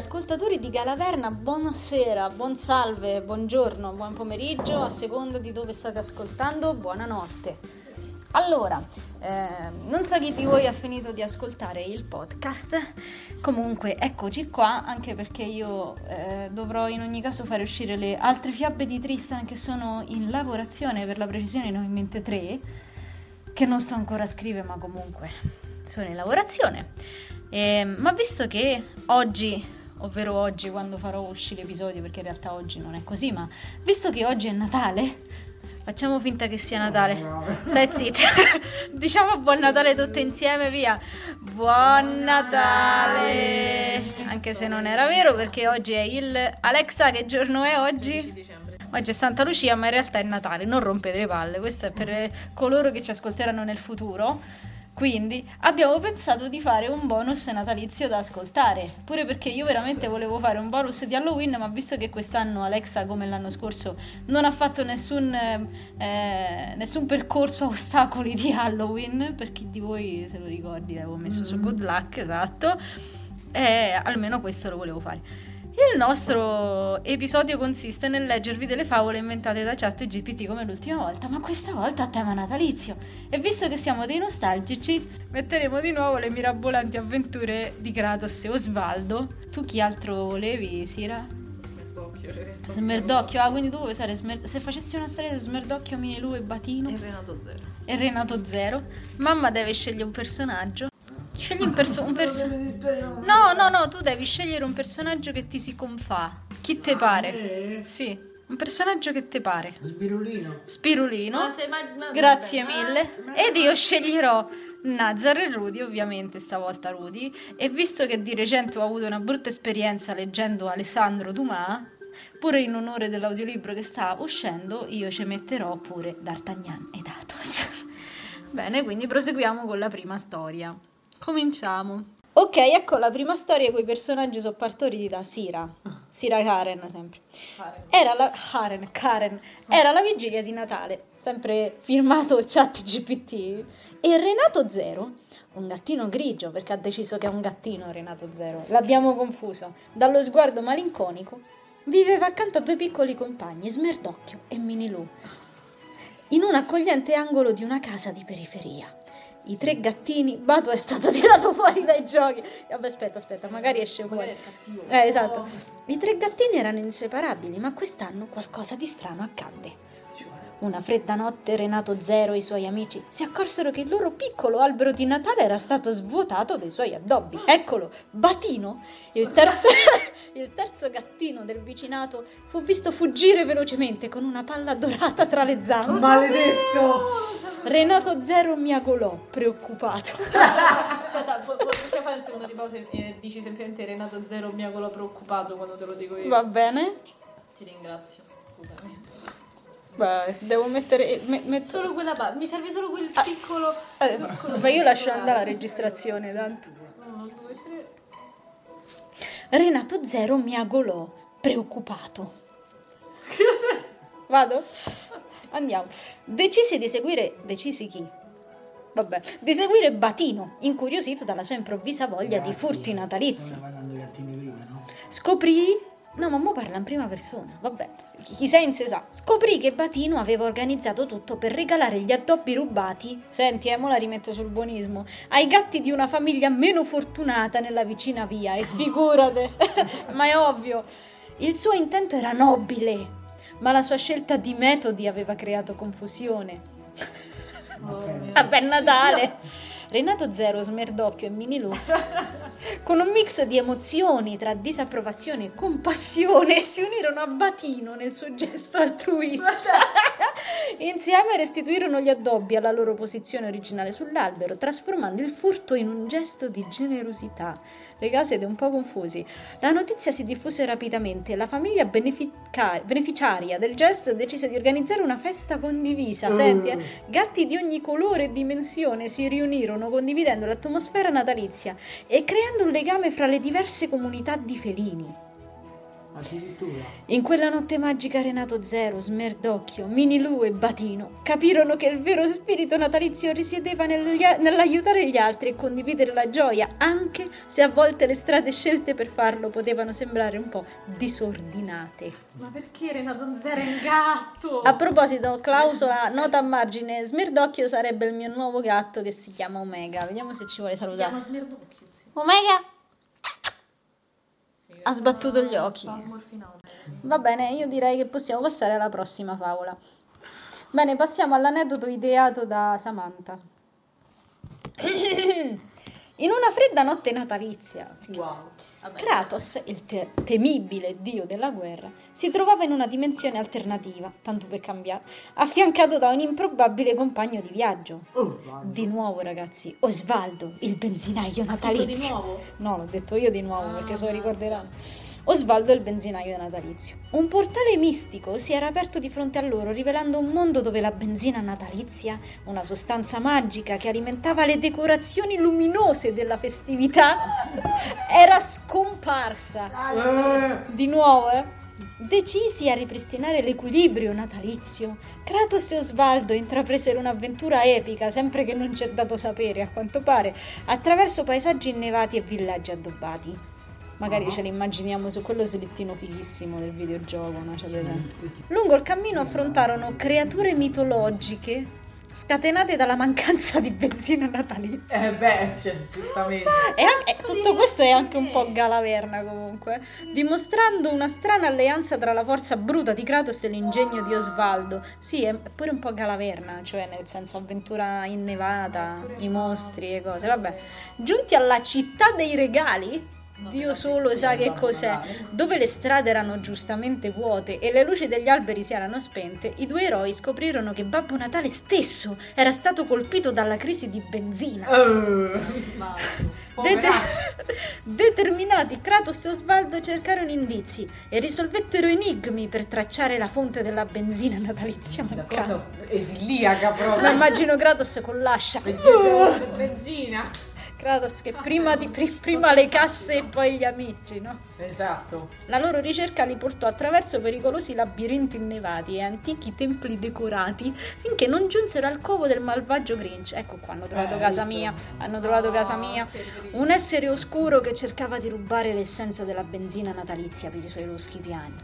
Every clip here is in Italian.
ascoltatori di Galaverna, buonasera, buon salve, buongiorno, buon pomeriggio, a seconda di dove state ascoltando, buonanotte. Allora, eh, non so chi di voi ha finito di ascoltare il podcast, comunque eccoci qua, anche perché io eh, dovrò in ogni caso fare uscire le altre fiabe di Tristan che sono in lavorazione, per la precisione ne in mente tre, che non sto ancora a scrivere, ma comunque sono in lavorazione. Eh, ma visto che oggi, ovvero oggi quando farò uscire l'episodio, perché in realtà oggi non è così, ma visto che oggi è Natale, facciamo finta che sia Natale. Stai zitta. diciamo buon Natale tutte insieme, via. Buon Natale! Anche se non era vero, perché oggi è il... Alexa, che giorno è oggi? Oggi è Santa Lucia, ma in realtà è Natale, non rompete le palle, questo è per coloro che ci ascolteranno nel futuro. Quindi abbiamo pensato di fare un bonus natalizio da ascoltare, pure perché io veramente volevo fare un bonus di Halloween, ma visto che quest'anno Alexa, come l'anno scorso, non ha fatto nessun, eh, nessun percorso a ostacoli di Halloween, per chi di voi se lo ricordi l'avevo messo su Good Luck, esatto, eh, almeno questo lo volevo fare. Il nostro episodio consiste nel leggervi delle favole inventate da chat GPT come l'ultima volta, ma questa volta a tema natalizio. E visto che siamo dei nostalgici, metteremo di nuovo le mirabolanti avventure di Kratos e Osvaldo. Tu chi altro volevi, Sira? Smerdocchio. Smerdocchio, ah, quindi tu vuoi usare Smer- se facessi una storia di Smerdocchio, Minilu e Batino E Renato Zero. e Renato Zero, mamma deve scegliere un personaggio. Scegli un, perso- un personaggio. No, no, no, tu devi scegliere un personaggio che ti si confà. Chi te pare? Eh, Sì, un personaggio che te pare. Sbirulino. Spirulino. Ma ma- ma- Grazie vabbè. mille. Ed io sceglierò Nazar e Rudy, ovviamente stavolta Rudy. E visto che di recente ho avuto una brutta esperienza leggendo Alessandro Dumas, pure in onore dell'audiolibro che sta uscendo, io ci metterò pure D'Artagnan ed Athos. Bene, quindi proseguiamo con la prima storia. Cominciamo. Ok, ecco la prima storia con i personaggi sono partoriti da Sira. Sira Karen, sempre. Era la Karen, Karen. Era la vigilia di Natale, sempre firmato ChatGPT. E Renato Zero, un gattino grigio, perché ha deciso che è un gattino Renato Zero. L'abbiamo confuso. Dallo sguardo malinconico, viveva accanto a due piccoli compagni, Smerdocchio e Minilu, in un accogliente angolo di una casa di periferia. I tre gattini, Bato è stato tirato fuori dai giochi. Vabbè, aspetta, aspetta, magari esce fuori. È cattivo. Eh, esatto. I tre gattini erano inseparabili, ma quest'anno qualcosa di strano accadde. Una fredda notte Renato Zero e i suoi amici si accorsero che il loro piccolo albero di Natale era stato svuotato dei suoi addobbi. Eccolo, Batino, il terzo, il terzo gattino del vicinato, fu visto fuggire velocemente con una palla dorata tra le zampe. Maledetto! Renato Zero miagolò, preoccupato. Aspetta, po- po- possiamo fare un secondo di pausa e dici semplicemente Renato Zero mi auguro preoccupato quando te lo dico io. Va bene? Ti ringrazio. Scusami. Beh, devo mettere... me- metto- Solo quella parte, mi serve solo quel Ah. piccolo. Eh, ma io lascio andare la registrazione, tanto. Uno, due, tre. Renato Zero miagolò, preoccupato. Vado? Andiamo. Decisi di seguire... Decisi chi? Vabbè. Di seguire Batino, incuriosito dalla sua improvvisa voglia di furti natalizi. Prima, no? Scoprì... No, ma mo parla in prima persona, vabbè. Chi, chi sense sa. Scoprì che Batino aveva organizzato tutto per regalare gli addobbi rubati, senti, eh, mo la rimetto sul buonismo, ai gatti di una famiglia meno fortunata nella vicina via, e figurate, ma è ovvio. Il suo intento era nobile, ma la sua scelta di metodi aveva creato confusione. Oh, mio Vabbè, Natale! Renato Zero, Smerdocchio e Minilu, con un mix di emozioni tra disapprovazione e compassione, si unirono a Batino nel suo gesto altruista. Insieme restituirono gli addobbi alla loro posizione originale sull'albero, trasformando il furto in un gesto di generosità. Regà, siete un po' confusi. La notizia si diffuse rapidamente e la famiglia benefica- beneficiaria del gesto decise di organizzare una festa condivisa. Senti, eh? Gatti di ogni colore e dimensione si riunirono condividendo l'atmosfera natalizia e creando un legame fra le diverse comunità di felini. Addirittura. In quella notte magica Renato Zero, Smerdocchio, Minilu e Batino capirono che il vero spirito natalizio risiedeva nell'aiutare gli altri e condividere la gioia, anche se a volte le strade scelte per farlo potevano sembrare un po' disordinate. Ma perché Renato Zero è un gatto? A proposito, clausola, nota a margine, Smerdocchio sarebbe il mio nuovo gatto che si chiama Omega. Vediamo se ci vuole si chiama salutare. Smerdocchio, sì. Omega! Ha sbattuto gli occhi. Va bene, io direi che possiamo passare alla prossima favola. Bene, passiamo all'aneddoto ideato da Samantha. In una fredda notte natalizia, Wow. Kratos, il te- temibile dio della guerra, si trovava in una dimensione alternativa, tanto per cambiare, affiancato da un improbabile compagno di viaggio. Vai. Di nuovo, ragazzi, Osvaldo, il benzinaio natalizio. di nuovo? No, l'ho detto io di nuovo Ah, perché se lo mannaggia. ricorderanno. Osvaldo il benzinaio natalizio. Un portale mistico si era aperto di fronte a loro, rivelando un mondo dove la benzina natalizia, una sostanza magica che alimentava le decorazioni luminose della festività, era scomparsa. Eh, Di nuovo, eh? Decisi a ripristinare l'equilibrio natalizio, Kratos e Osvaldo intrapresero un'avventura epica, sempre che non c'è dato sapere, a quanto pare, attraverso paesaggi innevati e villaggi addobbati. Magari Ah. ce li immaginiamo su quello slittino fighissimo del videogioco, no? C'è presente? Lungo il cammino affrontarono creature mitologiche scatenate dalla mancanza di benzina natalizia. Eh beh, cioè, giustamente. E anche- tutto questo è anche un po' galaverna comunque, dimostrando una strana alleanza tra la forza bruta di Kratos e l'ingegno di Osvaldo. Sì, è pure un po' galaverna, cioè nel senso avventura innevata, i mostri e cose. Vabbè, giunti alla città dei regali, Dio solo sa che cos'è, dove le strade erano giustamente vuote e le luci degli alberi si erano spente, i due eroi scoprirono che Babbo Natale stesso era stato colpito dalla crisi di benzina. Eh, Dete- determinati, Kratos e Osvaldo cercarono indizi e risolvettero enigmi per tracciare la fonte della benzina natalizia Una cosa idilliaca Ma proprio. immagino Kratos con l'ascia. Benzina. Kratos che prima, di- pri- prima le casse e poi gli amici, no? Esatto. La loro ricerca li portò attraverso pericolosi labirinti innevati e antichi templi decorati finché non giunsero al covo del malvagio Grinch. Ecco qua, hanno trovato Eh, casa mia, hanno trovato casa mia. Un essere oscuro che cercava di rubare l'essenza della benzina natalizia per i suoi loschi piani.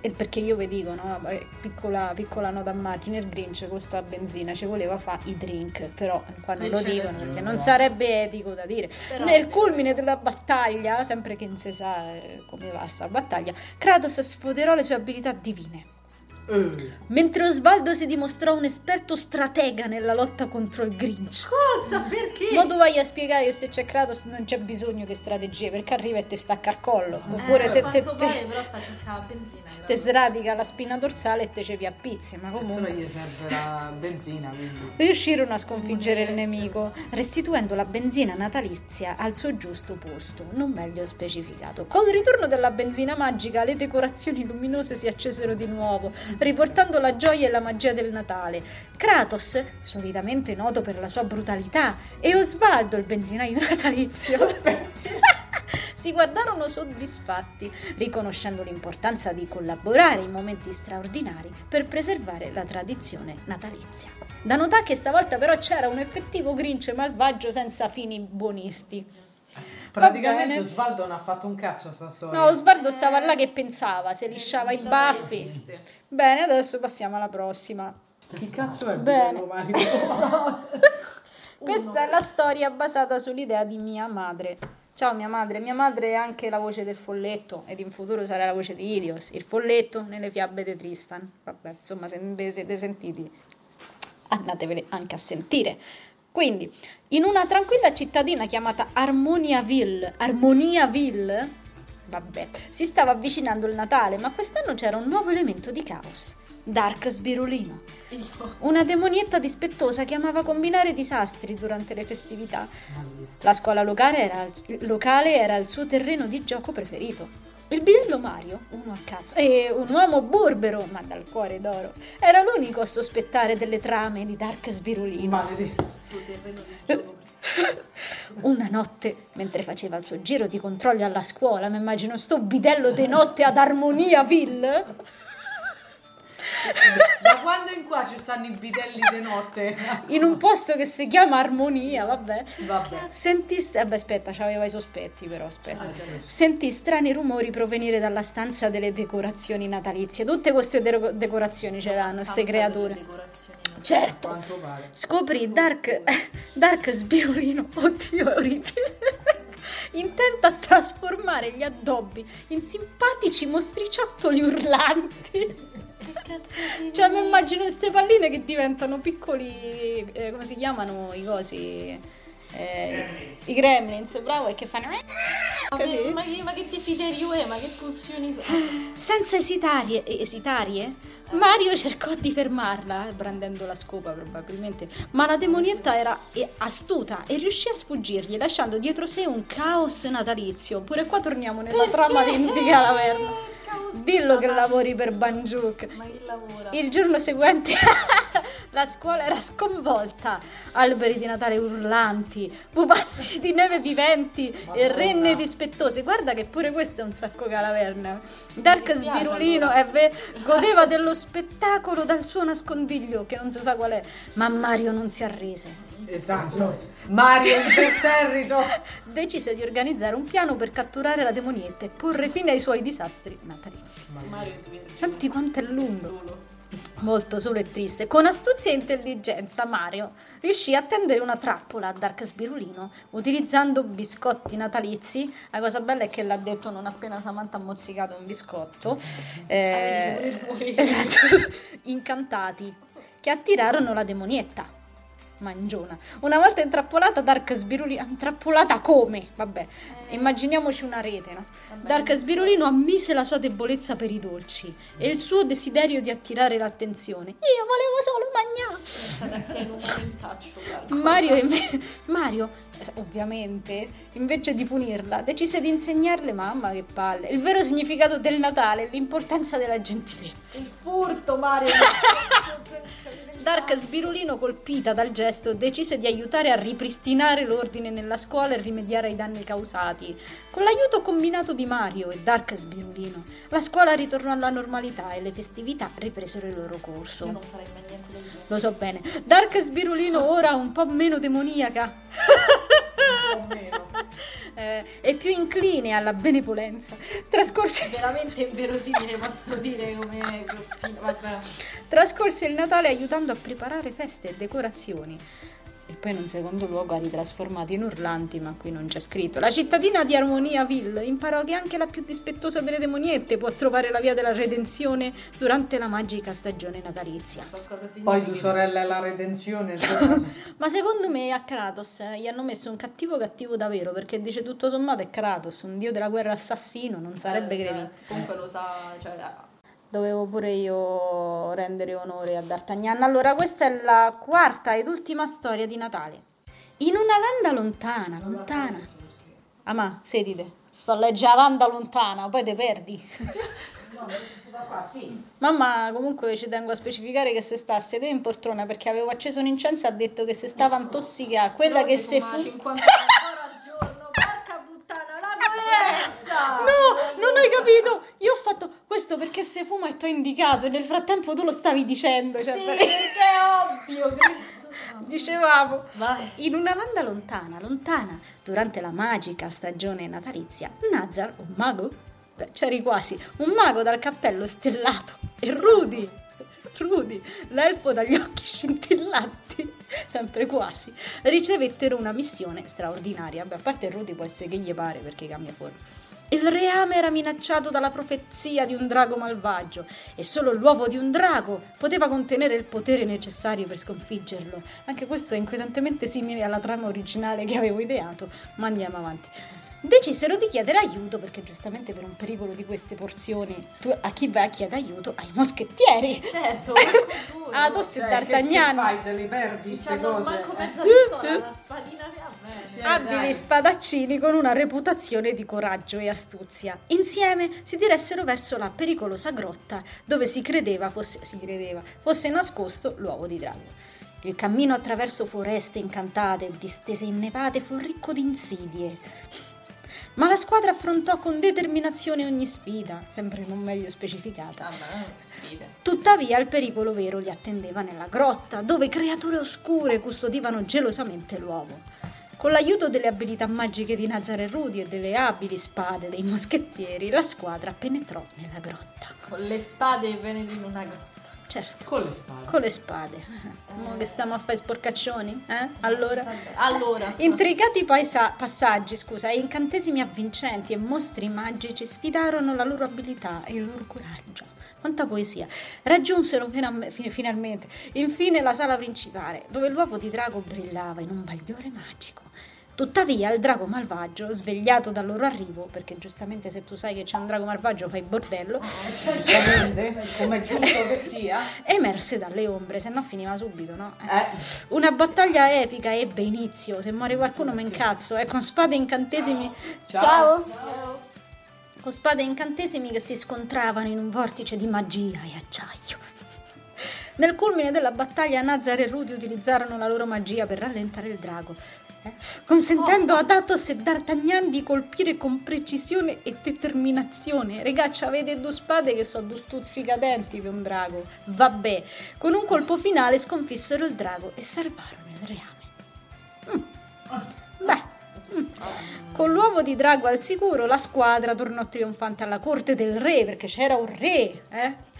E- Perché io vi dico, no? Vabbè, Piccola, piccola nota a margine, il Grinch con sta benzina ci voleva fare i drink, però qua non E lo c'è dicono perché non sarebbe etico da dire. Però- Nel culmine della battaglia, sempre che non si sa eh, come va sta battaglia, Kratos sfoderò le sue abilità divine. Mentre Osvaldo si dimostrò un esperto stratega nella lotta contro il Grinch. Cosa? Perché? Ma tu vai a spiegare che se c'è Kratos non c'è bisogno di strategie perché arriva e ti stacca al collo. Oppure eh, te, a te, quanto te- pare però sta la benzina. in te sradica la spina dorsale e te cepi a pizzi. Ma Però comunque gli serve la benzina, quindi. riuscirono a sconfiggere il nemico, restituendo la benzina natalizia al suo giusto posto, non meglio specificato. Col ritorno della benzina magica, le decorazioni luminose si accesero di nuovo, riportando la gioia e la magia del Natale. Kratos, solitamente noto per la sua brutalità, e Osvaldo, il benzinaio natalizio, si guardarono soddisfatti, riconoscendo l'importanza di collaborare in momenti straordinari per preservare la tradizione natalizia. Da notare che stavolta però c'era un effettivo Grinch malvagio senza fini buonisti. Praticamente. Osvaldo non ha fatto un cazzo a sta storia. No, Osvaldo stava là che pensava, se lisciava i baffi. Bene, adesso passiamo alla prossima. Che cazzo è Bene. Bello? Questa è la storia basata sull'idea di mia madre. Ciao mia madre, mia madre è anche la voce del folletto ed in futuro sarà la voce di Ilios, il folletto nelle fiabe di Tristan. Vabbè, insomma, se non ve siete sentiti, andatevele anche a sentire. Quindi, in una tranquilla cittadina chiamata Armoniaville, Armoniaville, vabbè, si stava avvicinando il Natale, ma quest'anno c'era un nuovo elemento di caos. Dark Sbirulino, una demonietta dispettosa che amava combinare disastri durante le festività. La scuola locale era, locale era il suo terreno di gioco preferito. Il bidello Mario, uno a cazzo, e un uomo burbero, ma dal cuore d'oro, era l'unico a sospettare delle trame di Dark Sbirulino. Una notte, mentre faceva il suo giro di controlli alla scuola, mi immagino sto bidello di notte ad Armoniaville. quando in qua ci stanno i bidelli di notte? In un posto che si chiama Armonia, vabbè. Vabbè. Sentì, vabbè, aspetta, c'aveva i sospetti, però aspetta. Ah. Sentì strani rumori provenire dalla stanza delle decorazioni natalizie. Tutte queste de- decorazioni ce l'hanno, queste creature. Certo. Scoprì Dark, Dark Sbirulino, oddio, è orribile. Intenta a trasformare gli addobbi in simpatici mostriciattoli urlanti. Cioè, mi immagino queste palline che diventano piccoli. eh, come si chiamano i cosi? Eh, I gremlins, bravo, e che fanno. Così. Ma, che, ma che desiderio è? Ma che pulsioni sono? Senza esitarie, esitarie, Mario cercò di fermarla, eh, brandendo la scopa probabilmente, ma la demonietta era eh, astuta e riuscì a sfuggirgli, lasciando dietro sé un caos natalizio. Pure qua torniamo nella trama di, di Calaverna. Dillo che lavori per Banjuk. Ma chi lavora? Il giorno seguente la scuola era sconvolta. Alberi di Natale urlanti, pupazzi di neve viventi e Madonna. renne dispettose. Guarda che pure questo è un sacco calaverna. Dark Sbirulino allora. ve- godeva dello spettacolo dal suo nascondiglio, che non si sa qual è. Ma Mario non si arrese. Esatto. Mario imperterrito. Decise di organizzare un piano per catturare la demonietta e porre fine ai suoi disastri natalizi. Mario Senti quanto è lungo. Molto solo e triste. Con astuzia e intelligenza Mario riuscì a tendere una trappola a Dark Sbirulino utilizzando biscotti natalizi. La cosa bella è che l'ha detto non appena Samantha ha mozzicato un biscotto. Eh, esatto, incantati, che attirarono la demonietta. Mangiona. Una volta intrappolata, Dark Sbirulino. Intrappolata come? Vabbè, immaginiamoci una rete, no? Vabbè, Dark Sbirulino ammise la sua debolezza per i dolci e il suo desiderio di attirare l'attenzione. Io volevo solo mangiare. Mario, inve- Mario, eh, ovviamente, invece di punirla, decise di insegnarle, mamma che palle, il vero significato del Natale, l'importanza della gentilezza. Il furto, Mario! Dark Sbirulino, colpita dal gesto, decise di aiutare a ripristinare l'ordine nella scuola e rimediare ai danni causati. Con l'aiuto combinato di Mario e Dark Sbirulino, la scuola ritornò alla normalità e le festività ripresero il loro corso. Io non farei mai niente del genere. Lo so bene. Dark Sbirulino ora un po' meno demoniaca. Meno. eh, e più incline alla benevolenza. Trascorse, Veramente inverosimile, posso dire, come. Vabbè. trascorse il Natale aiutando a preparare feste e decorazioni. Poi in un secondo luogo ha ritrasformati in urlanti, ma qui non c'è scritto. La cittadina di Armoniaville imparò che anche la più dispettosa delle demoniette può trovare la via della redenzione durante la magica stagione natalizia. So. Poi tu sorella è la redenzione. insomma. Ma secondo me a Kratos eh, gli hanno messo un cattivo cattivo davvero, perché dice tutto sommato è Kratos, un dio della guerra assassino, non sarebbe Eh, credibile. Comunque lo sa, cioè, Dovevo pure io rendere onore a D'Artagnan. Allora, questa è la quarta ed ultima storia di Natale. In una landa lontana, lontana. Ah, ma, sedite. Sto a leggere la landa lontana, poi te perdi. No, qua, sì. Mamma, comunque ci tengo a specificare che se sta a sedere in poltrona perché avevo acceso un incenso e ha detto che se stava intossicata. Quella Però che se fu... 50 ancora al giorno, porca puttana, la coerenza! No, non hai capito? Io ho fatto questo perché se fuma e ti ho indicato e nel frattempo tu lo stavi dicendo. Cioè, Sì, per- perché è ovvio. Dicevamo. Vai. In una landa lontana, lontana, durante la magica stagione natalizia, Nazar, un mago? Beh, c'eri quasi, un mago dal cappello stellato e Rudy, Rudy, l'elfo dagli occhi scintillanti, sempre quasi, ricevettero una missione straordinaria. Beh, a parte Rudy può essere che gli pare perché cambia forma. Il reame era minacciato dalla profezia di un drago malvagio e solo l'uovo di un drago poteva contenere il potere necessario per sconfiggerlo. Anche questo è inquietantemente simile alla trama originale che avevo ideato, ma andiamo avanti. Decisero di chiedere aiuto perché giustamente per un pericolo di queste porzioni tu a chi vai a chiedere aiuto? Ai moschettieri! Certo, manco tu. Athos e Cioè, che, che D'Artagnan. fai? Te li perdi hanno cose? manco eh? mezza pistola, la spadina. Abili dai. spadaccini con una reputazione di coraggio e astuzia. Insieme si diressero verso la pericolosa grotta dove si credeva fosse, si credeva fosse nascosto l'uovo di drago. Il cammino attraverso foreste incantate e distese innevate fu ricco di insidie. Ma la squadra affrontò con determinazione ogni sfida, sempre non meglio specificata. Ah. Tuttavia il pericolo vero li attendeva nella grotta, dove creature oscure custodivano gelosamente l'uovo. Con l'aiuto delle abilità magiche di Nazare Rudy e delle abili spade dei moschettieri, la squadra penetrò nella grotta. Con le spade venendo in una grotta. Certo, Con le spalle. con le spade. Mo che stiamo a fare sporcaccioni? Eh? Allora... Allora. Intricati paesa- passaggi, scusa, e incantesimi avvincenti e mostri magici sfidarono la loro abilità e il loro coraggio. Quanta poesia! Raggiunsero fina- fi- finalmente, infine, la sala principale, dove l'uovo di drago brillava in un bagliore magico. Tuttavia, il drago malvagio, svegliato dal loro arrivo, perché giustamente se tu sai che c'è un drago malvagio fai bordello, come è giusto che sia. emerse dalle ombre, se no finiva subito, no? Eh. Eh, Una battaglia epica ebbe inizio. Se muore qualcuno mi incazzo. E con spade e incantesimi. Ciao. Con spade e incantesimi che si scontravano in un vortice di magia e acciaio. Nel culmine della battaglia, Nazar e Rudy utilizzarono la loro magia per rallentare il drago, eh, consentendo ad Athos e D'Artagnan di colpire con precisione e determinazione. Regaccia, avete due spade che sono due stuzzicadenti per un drago. Vabbè, con un colpo finale sconfissero il drago e salvarono il reame. Mm. Beh, mm. con l'uovo di drago al sicuro, la squadra tornò trionfante alla corte del re, perché c'era un re, eh?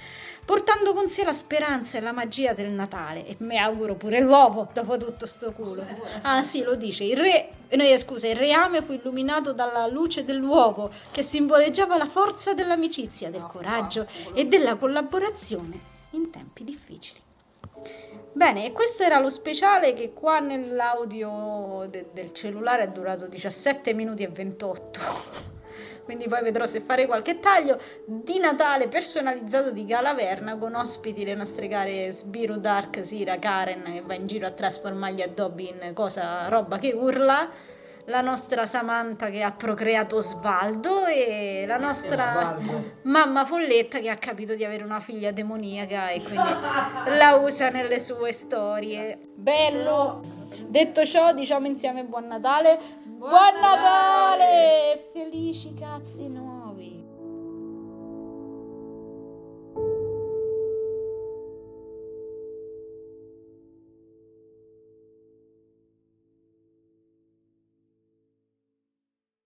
Portando con sé la speranza e la magia del Natale. E mi auguro pure l'uovo, dopo tutto sto culo. Ah sì, lo dice, il re, no, scusa, il reame fu illuminato dalla luce dell'uovo, che simboleggiava la forza dell'amicizia, del coraggio e della collaborazione in tempi difficili. Bene, e questo era lo speciale che qua nell'audio de- del cellulare è durato 17 minuti e 28. Quindi poi vedrò se fare qualche taglio di Natale personalizzato di Galaverna con ospiti le nostre care Sbiru, Dark, Sira, Karen che va in giro a trasformare gli addobbi in cosa, roba che urla, la nostra Samantha che ha procreato Svaldo e la nostra mamma Folletta che ha capito di avere una figlia demoniaca e quindi la usa nelle sue storie. Bello! Detto ciò, diciamo insieme buon Natale. Buon, Natale! Felici cazzi noi!